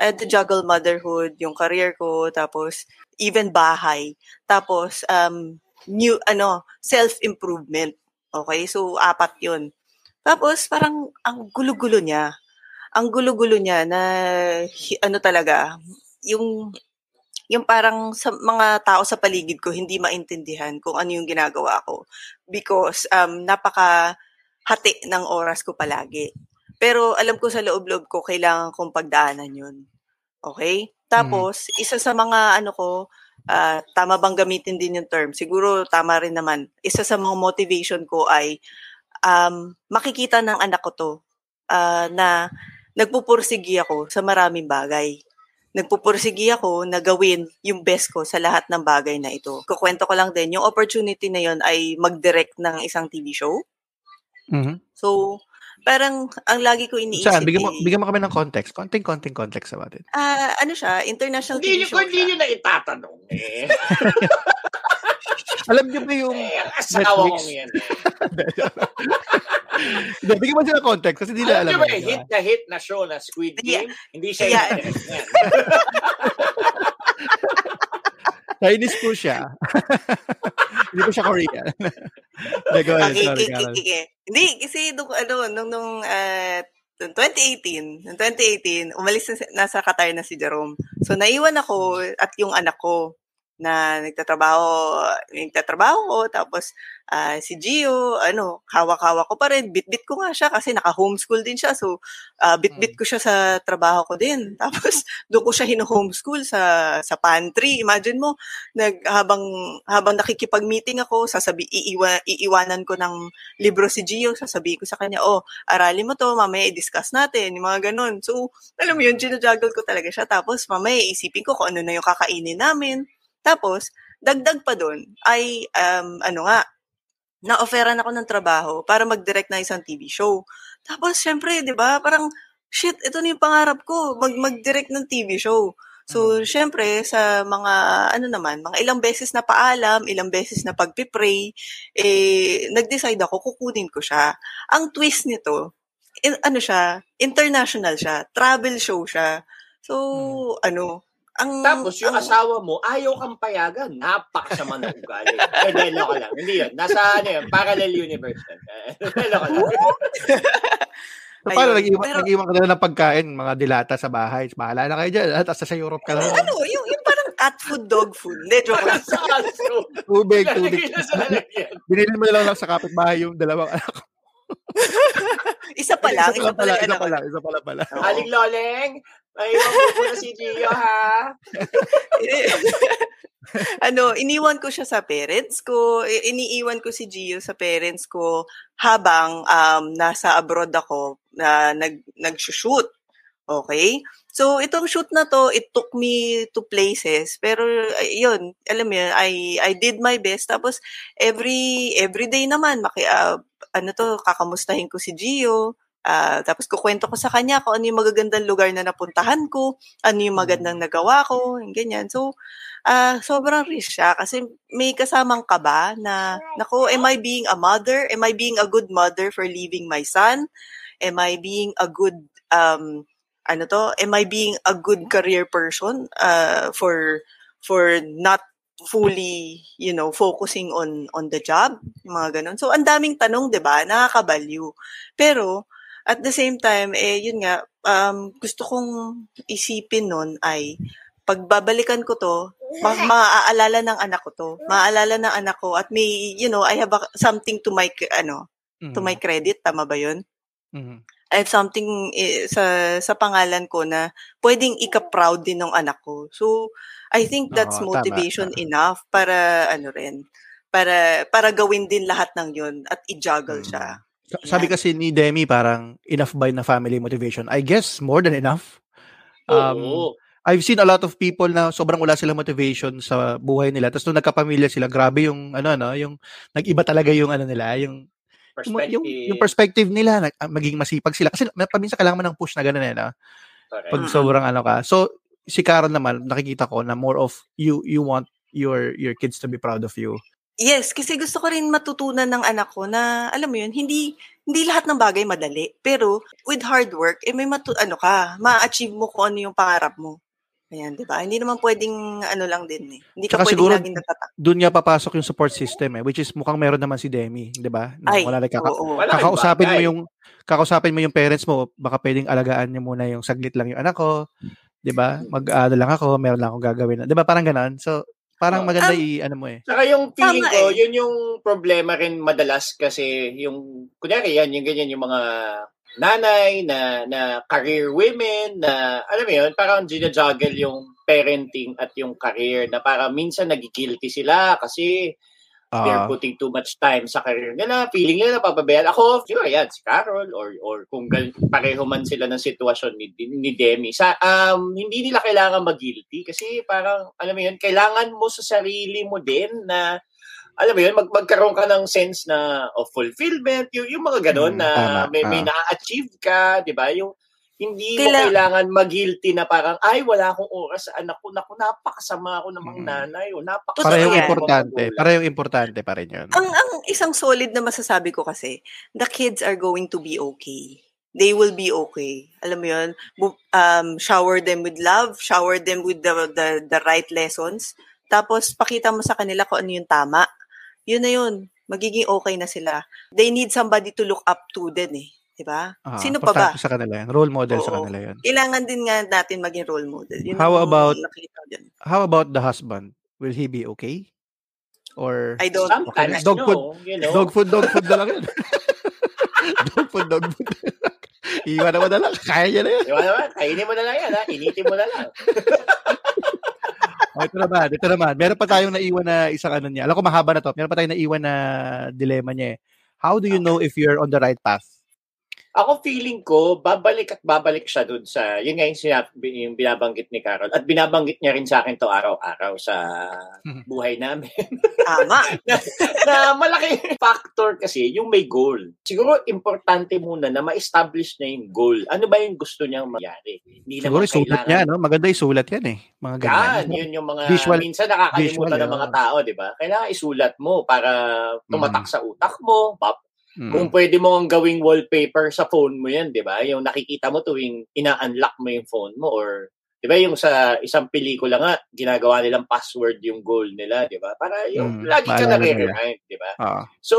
I had to juggle motherhood, yung career ko, tapos even bahay. Tapos um new ano, self-improvement. Okay? So apat 'yun. Tapos parang ang gulo-gulo niya ang gulo-gulo niya na ano talaga, yung yung parang sa mga tao sa paligid ko hindi maintindihan kung ano yung ginagawa ko because um napaka hati ng oras ko palagi. Pero alam ko sa loob-loob ko kailangan kong pagdaanan 'yun. Okay? Tapos mm. isa sa mga ano ko ah, tama bang gamitin din yung term? Siguro tama rin naman. Isa sa mga motivation ko ay um, makikita ng anak ko to ah, na nagpupursigi ako sa maraming bagay. Nagpupursigi ako na gawin yung best ko sa lahat ng bagay na ito. Kukwento ko lang din, yung opportunity na yon ay mag-direct ng isang TV show. Mhm. So, parang ang lagi ko iniisip Saan? Bigyan mo, eh, bigyan mo kami ng context. Konting, konting context about it. ah, ano siya, international Hindi TV show hindi nyo na itatanong eh. Alam niyo ba yung... eh ang asawa Netflix. yan eh. Hindi, bigyan mo sila context kasi hindi nila Alam ba, yun, ba? hit na hit na show na Squid Yeah. Game, hindi siya Yeah. niyan. Chinese po siya. hindi po siya Korean. Hindi, go ahead. Okay, Sorry, okay, Carol. okay, okay. Hindi, kasi nung, ano, nung, nung, ah, 2018, noong 2018, umalis na, nasa Qatar na si Jerome. So, naiwan ako at yung anak ko na nagtatrabaho, nagtatrabaho ko, tapos ah, si Gio, ano, hawak-hawak ko pa rin, bit-bit ko nga siya kasi naka-homeschool din siya, so ah, bit-bit ko siya sa trabaho ko din. Tapos doon ko siya hino-homeschool sa sa pantry. Imagine mo, nag habang habang nakikipag-meeting ako, sasabi iiwa, iiwanan ko ng libro si Gio, sasabihin ko sa kanya, "Oh, aralin mo 'to, mamaya i-discuss natin." Yung mga ganun. So, alam mo 'yun, ginajuggle ko talaga siya. Tapos mamaya isipin ko kung ano na yung kakainin namin. Tapos dagdag pa doon ay um, ano nga, na-offeran ako ng trabaho para mag-direct na isang TV show. Tapos, syempre, di ba, parang, shit, ito na yung pangarap ko, mag- mag-direct ng TV show. So, syempre, sa mga, ano naman, mga ilang beses na paalam, ilang beses na pagpipray, eh, nag-decide ako, kukunin ko siya. Ang twist nito, in, ano siya, international siya, travel show siya. So, ano, ang... Tapos yung ang- asawa mo, ayaw kang payagan. Napakasama na ugali. Eh, di, loko lang. Hindi yun. Nasa ano yun, parallel universe. yun. Eh, loko lang. So, paano, Ayun. nag-iwan, Pero- nag-iwan ka na ng pagkain, mga dilata sa bahay. Bahala na kayo dyan. At sa Europe ka na. ano, yung, yung parang cat food, dog food. Hindi, joke lang. Tubig, tubig. Binili mo lang lang sa kapitbahay yung dalawang anak. Isa pa lang, isa pa lang. Isa pa lang, isa pa lang pala. Aling Loleng, mo na si Gio, ha? ano, iniwan ko siya sa parents ko. Iniiwan ko si Gio sa parents ko habang um, nasa abroad ako na nag nag-shoot. Okay? So, itong shoot na to, it took me to places. Pero, ay, yun, alam mo yun, I, I did my best. Tapos, every, every day naman, maki, ah, ano to, kakamustahin ko si Gio. Ah, tapos, kukwento ko sa kanya kung ano yung magagandang lugar na napuntahan ko, ano yung magandang nagawa ko, yung ganyan. So, ah sobrang risk siya kasi may kasamang kaba na, naku, am I being a mother? Am I being a good mother for leaving my son? Am I being a good, um, ano to, am I being a good career person uh, for for not fully, you know, focusing on on the job, mga ganun. So, ang daming tanong, 'di ba? Nakakabaliw. Pero at the same time, eh yun nga, um, gusto kong isipin nun ay pagbabalikan ko to, ma- maaalala ng anak ko to. Maaalala ng anak ko at may, you know, I have a- something to my, ano, to my credit, tama ba yun? Mhm. I have something eh, sa sa pangalan ko na pwedeng ika-proud din ng anak ko. So, I think that's Oo, tama, motivation tama. enough para ano rin, para para gawin din lahat ng 'yon at i-juggle Mm. siya. Sa- Sabi kasi ni Demi, parang enough by na family motivation. I guess more than enough. Um, Oo. I've seen a lot of people na sobrang wala silang motivation sa buhay nila. Tapos nung nagkapamilya sila, grabe yung ano ano, yung nag-iba talaga yung ano nila, yung Perspective. yung, yung perspective nila, nag, ah, maging masipag sila. Kasi paminsan kailangan mo ng push na gano'n eh, no? Correct. Pag sobrang ano ka. So, si Karen naman, nakikita ko na more of you you want your your kids to be proud of you. Yes, kasi gusto ko rin matutunan ng anak ko na alam mo 'yun, hindi hindi lahat ng bagay madali, pero with hard work eh may matu ano ka, ma-achieve mo kung ano yung pangarap mo. Ayan, 'di ba? Hindi naman pwedeng ano lang din eh. Hindi ka Tsaka pwedeng siguro- laging natatak. Doon nga papasok yung support system eh, which is mukhang meron naman si Demi, 'di ba? Na Ay, wala nagkaka- oo. Wala kakausapin mo yung kakausapin mo yung parents mo, baka pwedeng alagaan niyo muna yung saglit lang yung anak ko, 'di ba? Mag-ano lang ako, meron lang akong gagawin. 'Di ba? Parang ganoon. So, parang Oh. maganda Um, i ano mo eh. Saka yung feeling Tama ko, eh. yun yung problema rin madalas kasi yung, kunyari yan, yung ganyan, yung mga nanay, na, na career women, na alam mo yun, parang ginajuggle yung parenting at yung career na parang minsan nagigilty sila kasi Ah, they're putting too much time sa career nila, feeling nila napapabayaan. Ako, sure, yan, si Carol, or, or kung gal- pareho man sila ng sitwasyon ni, ni Demi, sa, um, hindi nila kailangan mag-guilty kasi parang, alam mo yun, kailangan mo sa sarili mo din na, alam mo yun, mag magkaroon ka ng sense na of fulfillment, yung, yung mga ganun Mm, na tama, may, may ah. na-achieve ka, di ba? Yung, hindi mo Kaila- kailangan mag-guilty na parang, ay, wala akong oras sa anak ko. Naku, napakasama ako ng mga Mm. nanay. O, Totoo napakasama parehong importante. Parehong importante pa rin yun. Ang ang isang solid na masasabi ko kasi, the kids are going to be okay. They will be okay. Alam mo 'yun? Bu- Um, shower them with love, shower them with the the, the right lessons. Tapos pakita mo sa kanila kung ano yung tama. Yun na yun. Magiging okay na sila. They need somebody to look up to din eh. 'Di ba? Ah, Sino pa ba? sa kanila yan. Role model sa Oo. kanila yun. Kailangan din nga natin maging role model. Yun How about-. How about the husband? Will he be okay? Or I don't Sometimes, Dog no, food. you know. dog food, dog food na lang yun. dog food, dog food. Iwan naman na lang. Kaya niya na yun. Di ba naman? Kainin mo na lang yan, ha? Initin mo na lang. Oh, ito naman, ito naman. Meron pa tayong naiwan na isang ano niya. Alam ko mahaba na to. Meron pa tayong naiwan na dilemma niya eh. How do you know if you're on the right path? Ako feeling ko, babalik at babalik siya dun sa, yun nga yung, sinabi, yung binabanggit ni Carol. At binabanggit niya rin sa akin to araw-araw sa buhay namin. tama. na malaki factor kasi yung may goal. Siguro importante muna na ma-establish na yung goal. Ano ba yung gusto niyang mangyari? Hindi Siguro naman sulat niya, no? Maganda yung sulat yan eh. Mga ganyan. Yan, yun yung mga Visual- minsan nakakalimutan visual, ng mga yeah. tao, di ba? Kailangan isulat mo para tumatak sa utak mo. Pap- Mm. Kung pwede mo ang gawing wallpaper sa phone mo yan, di ba? Yung nakikita mo tuwing ina-unlock mo yung phone mo or di ba yung sa isang pelikula nga, ginagawa nilang password yung goal nila, di ba? Para yung Mm, lagi ka nare-remind, di ba? So,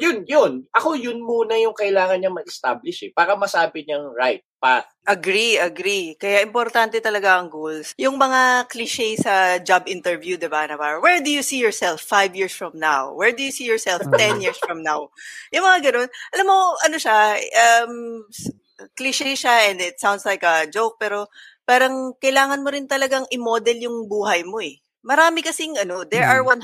yun, yun. Ako, yun muna yung kailangan niya ma-establish eh. Para masabi niyang right path. Agree, agree. Kaya importante talaga ang goals. Yung mga cliche sa job interview, di ba? Na parang, where do you see yourself five years from now? Where do you see yourself ten years from now? Yung mga ganun. Alam mo, ano siya, um, cliche siya and it sounds like a joke, pero parang kailangan mo rin talagang i-model yung buhay mo eh. Marami kasing ano, there are 100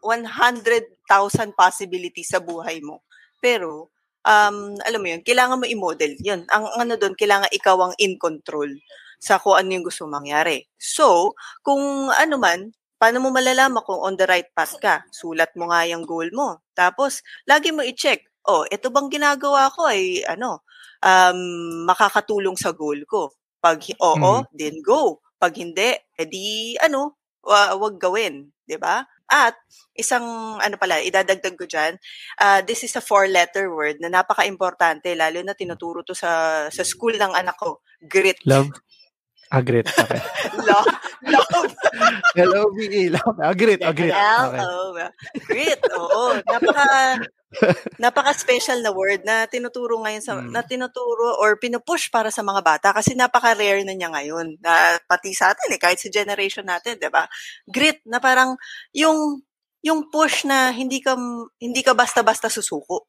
100,000 possibilities sa buhay mo. Pero um, alam mo yun, kailangan mo i-model yun. Ang, ano doon, kailangan ikaw ang in control sa kung ano yung gusto mangyari. So, kung ano man, paano mo malalaman kung on the right path ka? Sulat mo nga yung goal mo. Tapos, lagi mo i-check, oh, ito bang ginagawa ko ay, ano, um, makakatulong sa goal ko. Pag oo, then go. Pag hindi, edi, ano, wa- wag gawin. 'di ba? At isang ano pala, idadagdag ko diyan, uh, this is a four-letter word na napaka-importante lalo na tinuturo to sa sa school ng anak ko. Grit. Love. Agreed. Okay. Love. Love. L-O-V-E. Love. Agreed. Agreed. Okay. L-O. Grit. Oo. Napaka napaka-special na word na tinuturo ngayon sa Mm. na tinuturo or pinupush para sa mga bata kasi napaka-rare na niya ngayon na pati sa atin eh kahit sa generation natin, 'di ba? Grit na parang yung yung push na hindi ka hindi ka basta-basta susuko.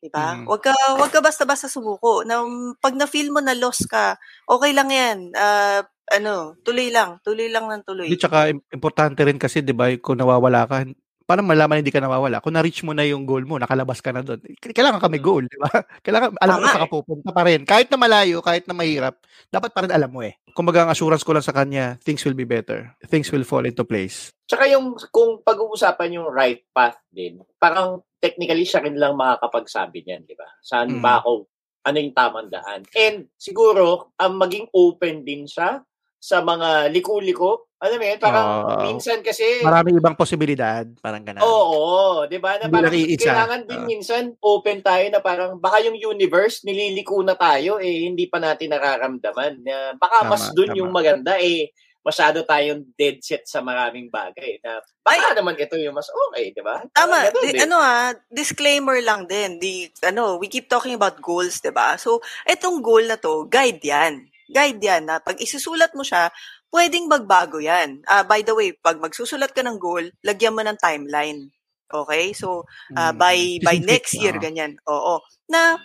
'Di ba? Mm. Wag ka wag ka basta-basta sumuko. Na pag na-feel mo na lost ka, okay lang 'yan. Ah, ano, tuloy lang, tuloy lang ng tuloy. Di, tsaka im- importante rin kasi, di ba, kung nawawala ka, paano malaman hindi ka nawawala? Kung na-reach mo na yung goal mo, nakalabas ka na doon. Kailangan ka may Mm. goal, di ba? Kailangan, alam mo Tama kung saan ka pupunta pa rin. Kahit na malayo, kahit na mahirap, dapat pa rin alam mo eh. Kumbaga, ang assurance ko lang sa kanya, things will be better. Things will fall into place. Tsaka yung, kung pag-uusapan yung right path din, parang technically siya rin lang makakapagsabi niyan, di ba? Mm. Saan ba ako? Ano yung tamang daan? And siguro, ang maging open din siya sa mga liku-liko. Alam mo yun, parang Oo. minsan kasi... Marami ibang posibilidad, parang ganun. Oo, 'di ba? Na parang kailangan din Oo. minsan open tayo na parang baka yung universe nililiko na tayo eh hindi pa natin nararamdaman. Na baka Tama, mas doon tama. yung maganda eh masyado tayong dead set sa maraming bagay na baka naman ito yung mas okay, 'di ba? Tama. Ganun Di, ano ah, disclaimer lang din. Di, ano, we keep talking about goals, 'di ba? So, etong goal na to, guide 'yan. Guide 'yan na pag isusulat mo siya, pwedeng magbago 'yan. Ah, by the way, pag magsusulat ka ng goal, lagyan mo ng timeline. Okay? So, Mm. by by next year ganyan. Oo. Na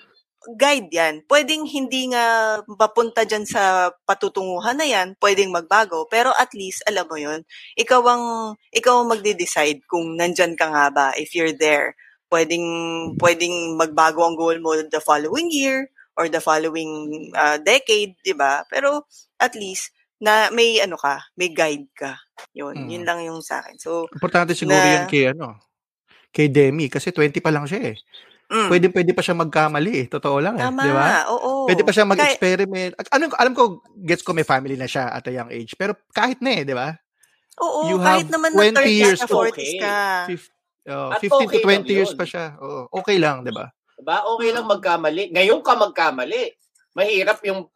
guide yan. Pwedeng hindi nga mapunta dyan sa patutunguhan na yan, pwedeng magbago, pero at least, alam mo yon ikaw ang, ikaw ang magde-decide kung nandyan ka nga ba, if you're there. Pwedeng, pwedeng magbago ang goal mo the following year, or the following uh, decade, 'di ba? Pero at least na may ano ka, may guide ka. 'Yun, mm. 'yun lang yung sa akin. So importante siguro na, 'yun kay ano, kay Demi kasi 20 pa lang siya eh. Mm. Pwede pwede pa siya magkamali eh. Totoo lang eh, Tama, 'di ba? Oo. Pwede pa siya mag-experiment. Kaya, ano alam ko gets ko may family na siya at a young age, pero kahit na eh, 'di ba? Oo, you kahit naman na 20 years ka, 40s okay. ka. 50, oh, 15 okay to 20 years pa siya. Oo, okay lang, 'di ba? Diba? Okay lang magkamali. Ngayon ka magkamali. Mahirap yung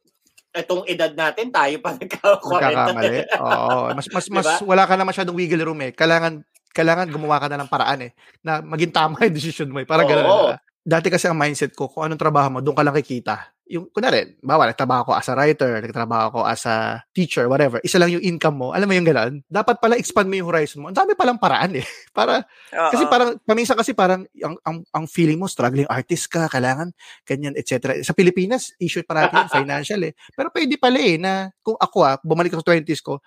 itong edad natin, tayo pa nagkakamali. Oo. Mas, mas, diba? mas wala ka na masyadong wiggle room eh. Kailangan, kailangan gumawa ka na ng paraan eh. Na maging tama yung decision mo eh. Para ganun. Diba? Dati kasi ang mindset ko, kung anong trabaho mo, doon ka lang kikita yung, kunwari, bawa, nagtrabaho ko as a writer, nagtrabaho ko as a teacher, whatever, isa lang yung income mo, alam mo yung gano'n, dapat pala expand mo yung horizon mo. Ang dami palang paraan eh. Para, Uh-oh. kasi parang, paminsan kasi parang, ang, ang, ang feeling mo, struggling artist ka, kailangan, ganyan, etc. Sa Pilipinas, issue parati yung financial eh. Pero pwede pala eh, na, kung ako ah, bumalik ako sa 20s ko,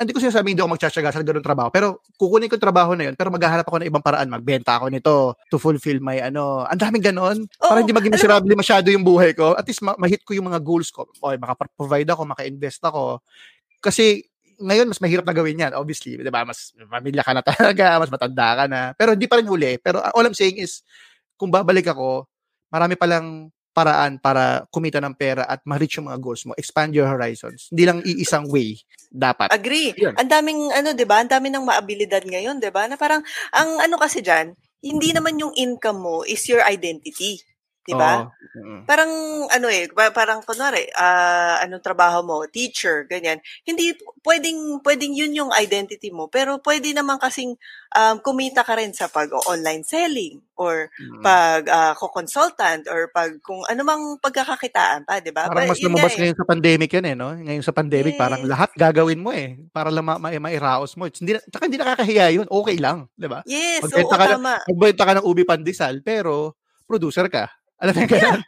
hindi ko sinasabing hindi ako magtsatsaga sa ganung trabaho. Pero kukunin ko yung trabaho na yun, pero maghahanap ako ng ibang paraan. Magbenta ako nito to fulfill my ano. Ang daming ganon. Oh, para hindi maging miserable masyado yung buhay ko. At least ma- ma-hit ko yung mga goals ko. Okay, maka-provide ako, maka-invest ako. Kasi ngayon mas mahirap na gawin yan obviously 'di ba mas pamilya ka na talaga mas matanda ka na pero hindi pa rin huli pero all I'm saying is kung babalik ako marami pa lang paraan para kumita ng pera at ma-reach yung mga goals mo. Expand your horizons. Hindi lang iisang way dapat. Agree. Ang daming ano, 'di ba? Ang dami ng maabilidad ngayon, 'di ba? Na parang ang ano kasi diyan, hindi naman yung income mo is your identity. 'Di ba? Oh. Parang ano eh, parang kunwari, uh, anong trabaho mo, teacher, ganyan. Hindi pwedeng pwedeng yun yung identity mo, pero pwede naman kasing um, kumita ka rin sa pag-online selling or mm. pag uh, co-consultant or pag kung ano mang pagkakakitaan pa, 'di ba? Parang mas lumabas eh. ngayon sa pandemic yan eh, no? Ngayon sa pandemic, yes. parang lahat gagawin mo eh para lang ma- ma- mairaos mo. Hindi taka hindi nakakahiya yun, okay lang, 'di ba? Yes, oo, ka tama. Magbenta ka ng ubi pandesal, pero producer ka. Alam mo yung yeah.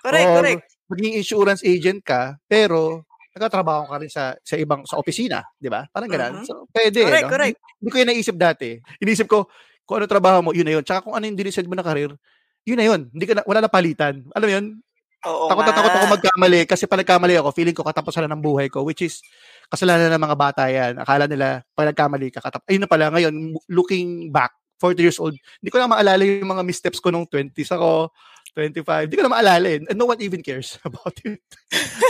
Correct, Or, correct. Maging insurance agent ka, pero nagtatrabaho ka rin sa sa ibang sa opisina, 'di ba? Parang ganoon. Uh-huh. So, pwede, correct, no? correct. Hindi, hindi ko 'yan naisip dati. Inisip ko kung ano trabaho mo, yun na yun. Tsaka kung ano yung dinisend mo na karir, yun na yun. Hindi ka na, wala na palitan. Alam mo yun? Oo takot na takot ako magkamali kasi pag nagkamali ako, feeling ko katapusan na ng buhay ko, which is kasalanan ng mga bata yan. Akala nila, pag nagkamali ka, katap ayun na pala, ngayon, looking back, 40 years old, hindi ko na maalala yung mga missteps ko nung 20s ako, 25. Hindi ko na maalala eh. And no one even cares about it.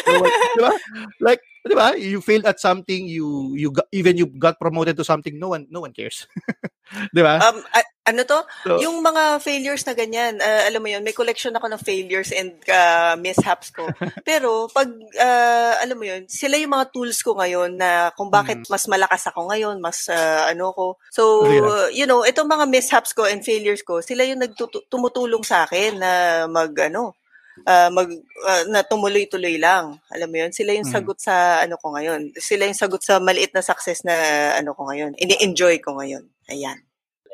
no one, di ba? Like, di ba? You failed at something, you you got, even you got promoted to something, no one no one cares. di ba? Um, a- ano to? So, yung mga failures na ganyan, uh, alam mo yun, may collection ako ng failures and uh, mishaps ko. Pero pag, uh, alam mo yun, sila yung mga tools ko ngayon na kung bakit mm. mas malakas ako ngayon, mas uh, ano ko. So, you know, itong mga mishaps ko and failures ko, sila yung nagtumutulong sa akin na mag, ano, uh, mag uh, na tumuloy-tuloy lang. Alam mo 'yun, sila yung mm. sagot sa ano ko ngayon. Sila yung sagot sa maliit na success na ano ko ngayon. Ini-enjoy ko ngayon. Ayan.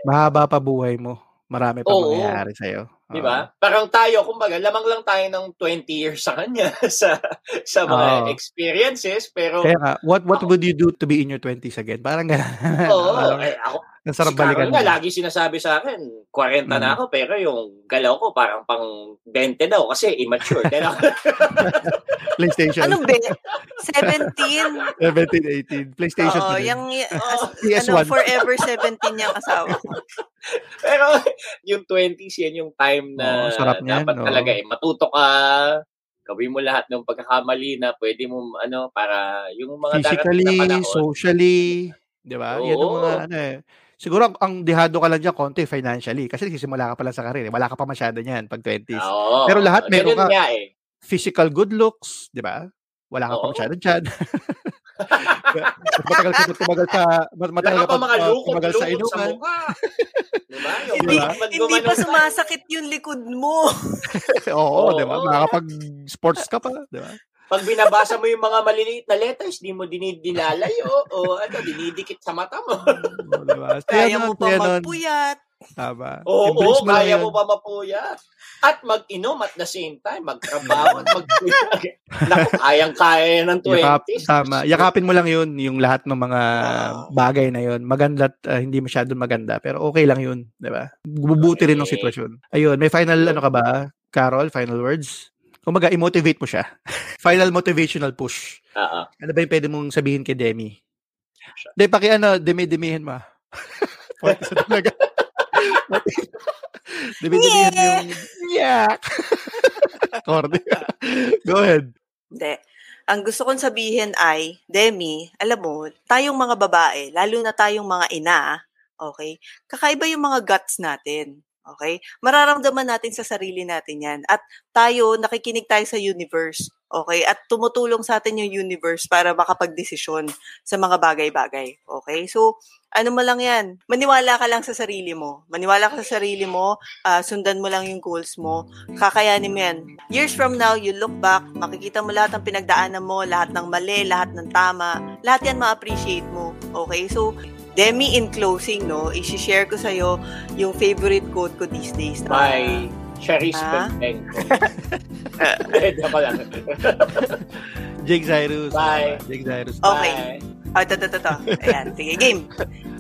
Mahaba pa buhay mo. Marami pa Oo. mangyayari sa'yo. Di ba? Parang tayo, kumbaga, lamang lang tayo ng 20 years sa kanya sa sa mga Oo. experiences, pero Kaya nga, what what would you do to be in your 20s again? Parang ganun. Oo, eh, ako, ang sarap si balikan. nga, lagi sinasabi sa akin, 40 mm. na ako, pero yung galaw ko parang pang 20 daw kasi immature. PlayStation. Anong be? 17? 17, 18. PlayStation. Oo, yung, uh, ano, forever 17 yung asawa ko. pero yung 20s, yan yung time na oh, sarap dapat yan, talaga eh, matuto ka, gawin mo lahat ng pagkakamali na pwede mo ano para yung mga physically, na panahon, socially, 'di ba? Yan yung mga ano eh Siguro ang, dehado ka lang diyan konti financially kasi nagsisimula ka pa lang sa career. Eh. Wala ka pa masyado niyan pag 20s. Oo, Pero lahat meron ka nga, eh. physical good looks, 'di ba? Wala ka Oo. pa masyado diyan. matagal ka tumagal sa matagal ka pa tumagal sa inuman. diba? hindi, diba? hindi pa sumasakit yung likod mo. Oo, Oo, 'di ba? Makakapag sports ka pa, 'di ba? pag binabasa mo yung mga maliliit na letters, di mo dinidilalayo o ano, dinidikit sa mata mo. oh, diba? Kaya mo pa magpuyat. Tama. Oo, mo lang kaya mo pa mapuyat. At mag-inom at the same time, magtrabaho at magpuyat. Naku, kayang-kaya yan ng 20s. Yakap, tama. Yakapin mo lang yun, yung lahat ng mga Ah. bagay na yun. Maganda at ah, hindi masyadong maganda. Pero okay lang yun. Di ba? Bubuti rin ng Okay. sitwasyon. Ayun, may final ano ka ba? Carol, final words? Kumaga, i-motivate mo siya. final motivational push. Oo. Ano ba yung pwede mong sabihin kay Demi? Hindi, paki ano, demi-demihin mo. Forty sa talaga. Demi-demihin mo yung yak. Corny. Go ahead. Hindi. Ang gusto kong sabihin ay, Demi, alam mo, tayong mga babae, lalo na tayong mga ina, okay, kakaiba yung mga guts natin. Okay? Mararamdaman natin sa sarili natin yan. At tayo, nakikinig tayo sa universe. Okay? At tumutulong sa atin yung universe para makapagdesisyon sa mga bagay-bagay. Okay? So, ano mo lang yan, maniwala ka lang sa sarili mo. Maniwala ka sa sarili mo, ah, sundan mo lang yung goals mo, kakayanin mo yan. Years from now, you look back, makikita mo lahat ng pinagdaanan mo, lahat ng mali, lahat ng tama, lahat yan ma-appreciate mo. Okay? So, Demi, in closing, no, isi-share ko sa'yo yung favorite quote ko these days. By Ah? Pentenko. Eh, ako lang. Jake Cyrus. Bye. Jake Cyrus. Okay. Bye. Oh, ito, ito, ito. Ayan, sige, game.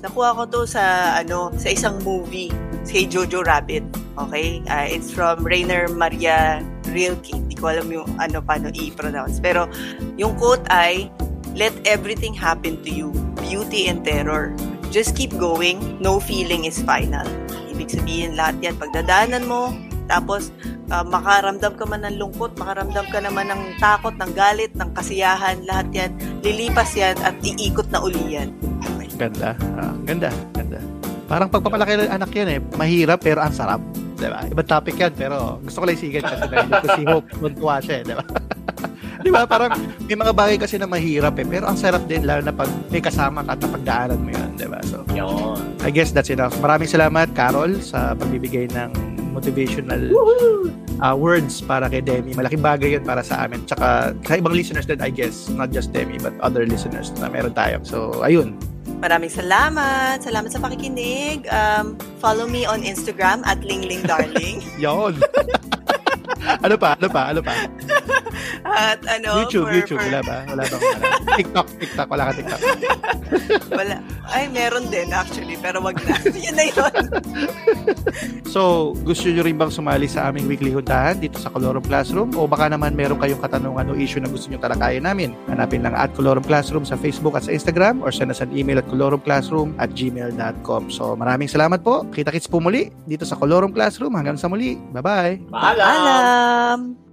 Nakuha ko to sa, ano, sa isang movie, kay Jojo Rabbit. Okay? Ah, it's from Rainer Maria Rilke. Hindi ko alam yung, ano, paano i-pronounce. Pero, yung quote ay, Let everything happen to you, beauty and terror. Just keep going, no feeling is final. Ibig sabihin lahat yan, pagdadaanan mo, tapos ah, makaramdam ka man ng lungkot, makaramdam ka naman ng takot, ng galit, ng kasiyahan, lahat yan, lilipas yan at iikot na uli yan. Okay. Ganda. Ah, ganda. Ganda. Parang pagpapalaki ng anak yan eh. Mahirap pero ang sarap. Diba? Ibang topic yan pero gusto ko lang isigan kasi dahil ko si Hope tuntua siya Diba? diba? Parang may mga bagay kasi na mahirap eh. Pero ang sarap din lalo na pag may kasama ka at napagdaanan mo yun. Diba? So, Yun. I guess that's enough. Maraming salamat, Carol, sa pagbibigay ng motivational uh, words para kay Demi. Malaking bagay yun para sa amin. Tsaka sa ibang listeners din, I guess. Not just Demi, but other listeners na meron tayo. So, ayun. Maraming salamat. Salamat sa pakikinig. Um, follow me on Instagram at linglingdarling. Yon. Ano pa? Ano pa? Ano pa? at ano, YouTube, for- YouTube. for- Wala ba? Wala bang ano? TikTok, TikTok. Wala ka TikTok. Wala. Ay, meron din actually, pero wag na. Yun na yun. So, gusto nyo rin bang sumali sa aming weekly huntahan dito sa Colorum Classroom? O baka naman meron kayong katanungan o issue na gusto nyo talakayan namin? Hanapin lang at Colorum Classroom sa Facebook at sa Instagram or send us an email at colorumclassroom at gmail.com. So, maraming salamat po. Kita-kits po muli dito sa Colorum Classroom. Hanggang sa muli. Bye-bye! Paalam! Alam.